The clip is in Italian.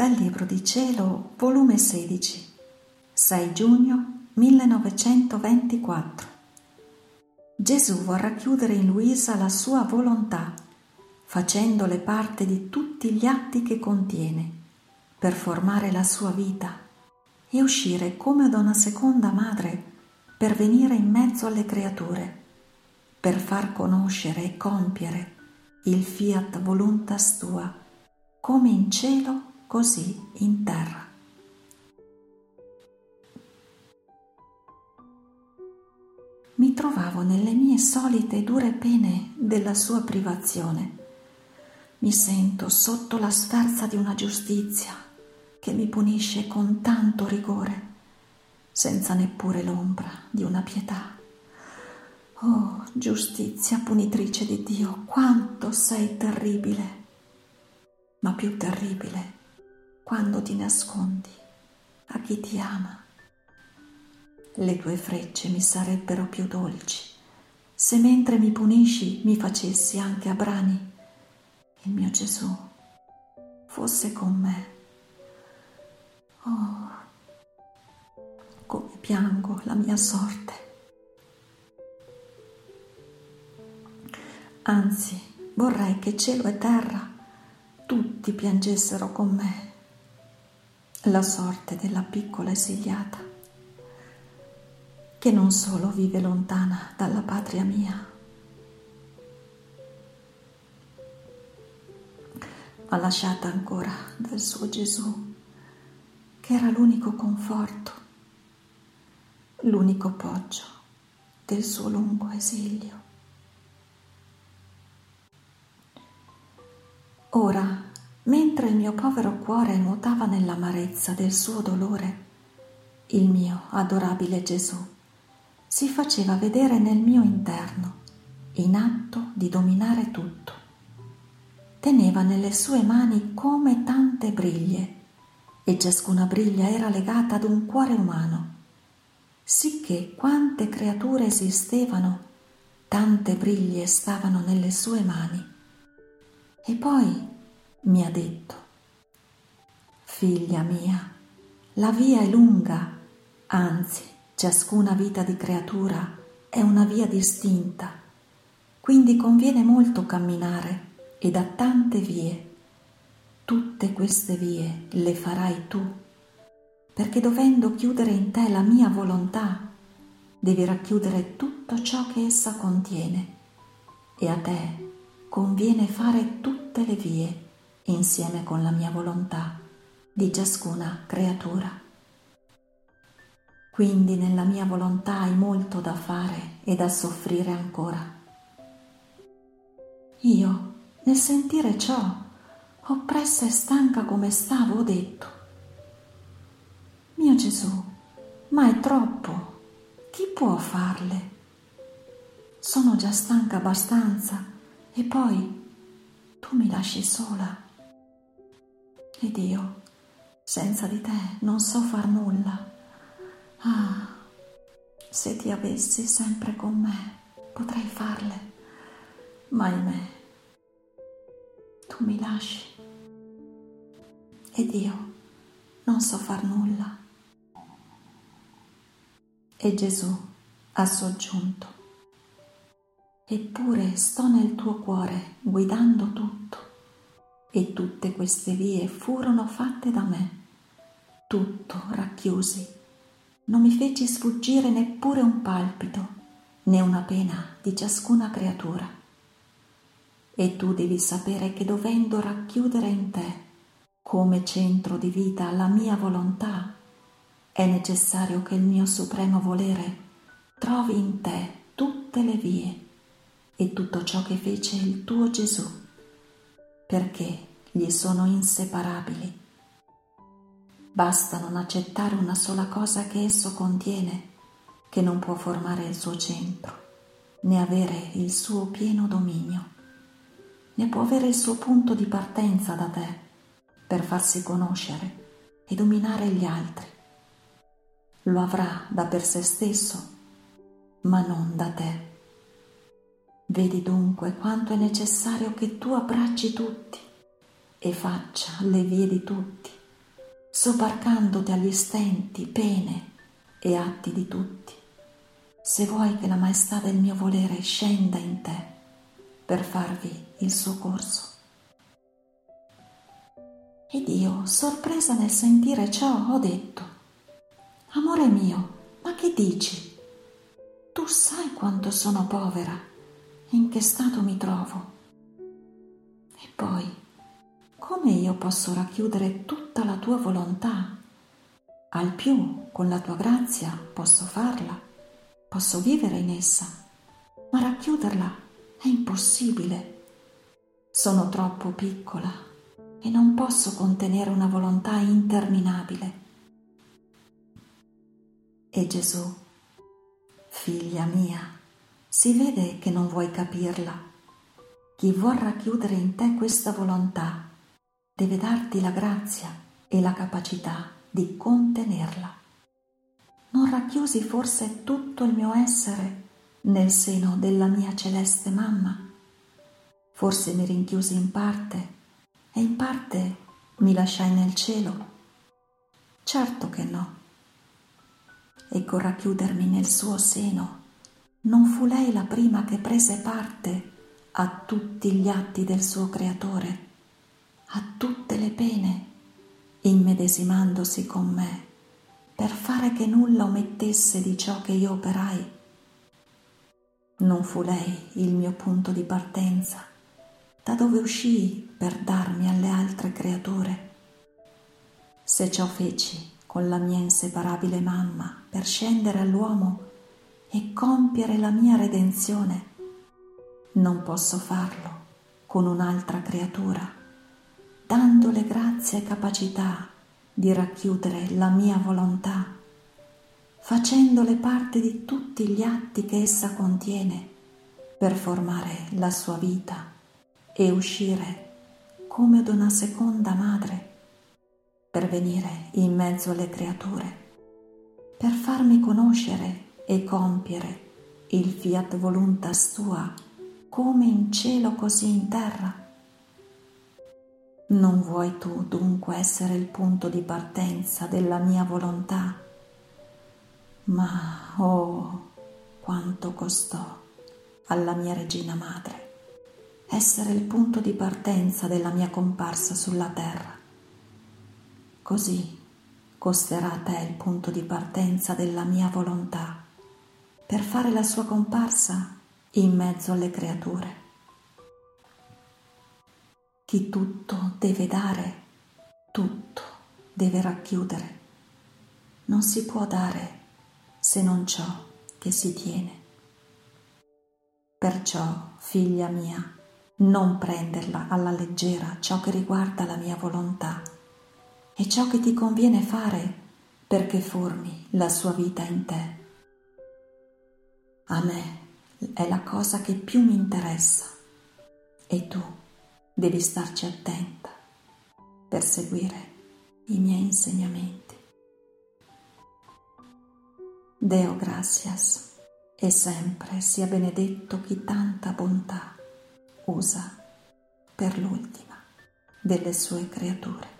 Dal Libro di Cielo, volume 16, 6 giugno 1924. Gesù vorrà chiudere in Luisa la sua volontà, facendole parte di tutti gli atti che contiene, per formare la sua vita e uscire come da una seconda madre per venire in mezzo alle creature, per far conoscere e compiere il fiat voluntas tua, come in cielo così in terra. Mi trovavo nelle mie solite dure pene della sua privazione. Mi sento sotto la sferza di una giustizia che mi punisce con tanto rigore, senza neppure l'ombra di una pietà. Oh, giustizia punitrice di Dio, quanto sei terribile! Ma più terribile quando ti nascondi a chi ti ama. Le tue frecce mi sarebbero più dolci se mentre mi punisci mi facessi anche a brani il mio Gesù fosse con me. Oh, come piango la mia sorte. Anzi, vorrei che cielo e terra tutti piangessero con me la sorte della piccola esiliata, che non solo vive lontana dalla patria mia, ma lasciata ancora dal suo Gesù, che era l'unico conforto, l'unico poggio del suo lungo esilio. Ora Mentre il mio povero cuore nuotava nell'amarezza del suo dolore, il mio adorabile Gesù si faceva vedere nel mio interno, in atto di dominare tutto. Teneva nelle sue mani come tante briglie, e ciascuna briglia era legata ad un cuore umano, sicché quante creature esistevano, tante briglie stavano nelle sue mani. E poi mi ha detto, figlia mia, la via è lunga, anzi ciascuna vita di creatura è una via distinta, quindi conviene molto camminare e da tante vie. Tutte queste vie le farai tu, perché dovendo chiudere in te la mia volontà, devi racchiudere tutto ciò che essa contiene. E a te conviene fare tutte le vie insieme con la mia volontà di ciascuna creatura. Quindi nella mia volontà hai molto da fare e da soffrire ancora. Io, nel sentire ciò, oppressa e stanca come stavo, ho detto, mio Gesù, ma è troppo, chi può farle? Sono già stanca abbastanza e poi tu mi lasci sola. Ed io, senza di te, non so far nulla. Ah, se ti avessi sempre con me, potrei farle. Ma ahimè, tu mi lasci. Ed io non so far nulla. E Gesù ha soggiunto. Eppure sto nel tuo cuore guidando tutto e tutte queste vie furono fatte da me, tutto racchiusi. Non mi feci sfuggire neppure un palpito, né una pena di ciascuna creatura. E tu devi sapere che dovendo racchiudere in te, come centro di vita, la mia volontà, è necessario che il mio supremo volere trovi in te tutte le vie e tutto ciò che fece il tuo Gesù perché gli sono inseparabili. Basta non accettare una sola cosa che esso contiene, che non può formare il suo centro, né avere il suo pieno dominio, né può avere il suo punto di partenza da te per farsi conoscere e dominare gli altri. Lo avrà da per sé stesso, ma non da te. Vedi dunque quanto è necessario che tu abbracci tutti e faccia le vie di tutti sobbarcandoti agli stenti, pene e atti di tutti, se vuoi che la maestà del mio volere scenda in te per farvi il suo corso. Ed io, sorpresa nel sentire ciò, ho detto, Amore mio, ma che dici? Tu sai quanto sono povera, in che stato mi trovo. Come io posso racchiudere tutta la tua volontà? Al più, con la tua grazia, posso farla, posso vivere in essa, ma racchiuderla è impossibile. Sono troppo piccola e non posso contenere una volontà interminabile. E Gesù, figlia mia, si vede che non vuoi capirla. Chi vuol racchiudere in te questa volontà deve darti la grazia e la capacità di contenerla. Non racchiusi forse tutto il mio essere nel seno della mia celeste mamma? Forse mi rinchiusi in parte e in parte mi lasciai nel cielo? Certo che no. E con racchiudermi nel suo seno, non fu lei la prima che prese parte a tutti gli atti del suo creatore, a tutte le pene, immedesimandosi con me per fare che nulla omettesse di ciò che io operai. Non fu lei il mio punto di partenza, da dove uscii per darmi alle altre creature. Se ciò feci con la mia inseparabile mamma per scendere all'uomo e compiere la mia redenzione, non posso farlo con un'altra creatura, dandole grazia e capacità di racchiudere la mia volontà, facendole parte di tutti gli atti che essa contiene per formare la sua vita e uscire come ad una seconda madre per venire in mezzo alle creature, per farmi conoscere e compiere il fiat voluntas tua come in cielo così in terra. Non vuoi tu dunque essere il punto di partenza della mia volontà? Ma oh, quanto costò alla mia regina madre essere il punto di partenza della mia comparsa sulla terra. Così costerà a te il punto di partenza della mia volontà per fare la sua comparsa in mezzo alle creature. Chi tutto deve dare, tutto deve racchiudere. Non si può dare se non ciò che si tiene. Perciò, figlia mia, non prenderla alla leggera ciò che riguarda la mia volontà e ciò che ti conviene fare perché formi la sua vita in te. A me è la cosa che più mi interessa e tu devi starci attenta per seguire i miei insegnamenti. Deo gracias e sempre sia benedetto chi tanta bontà usa per l'ultima delle sue creature.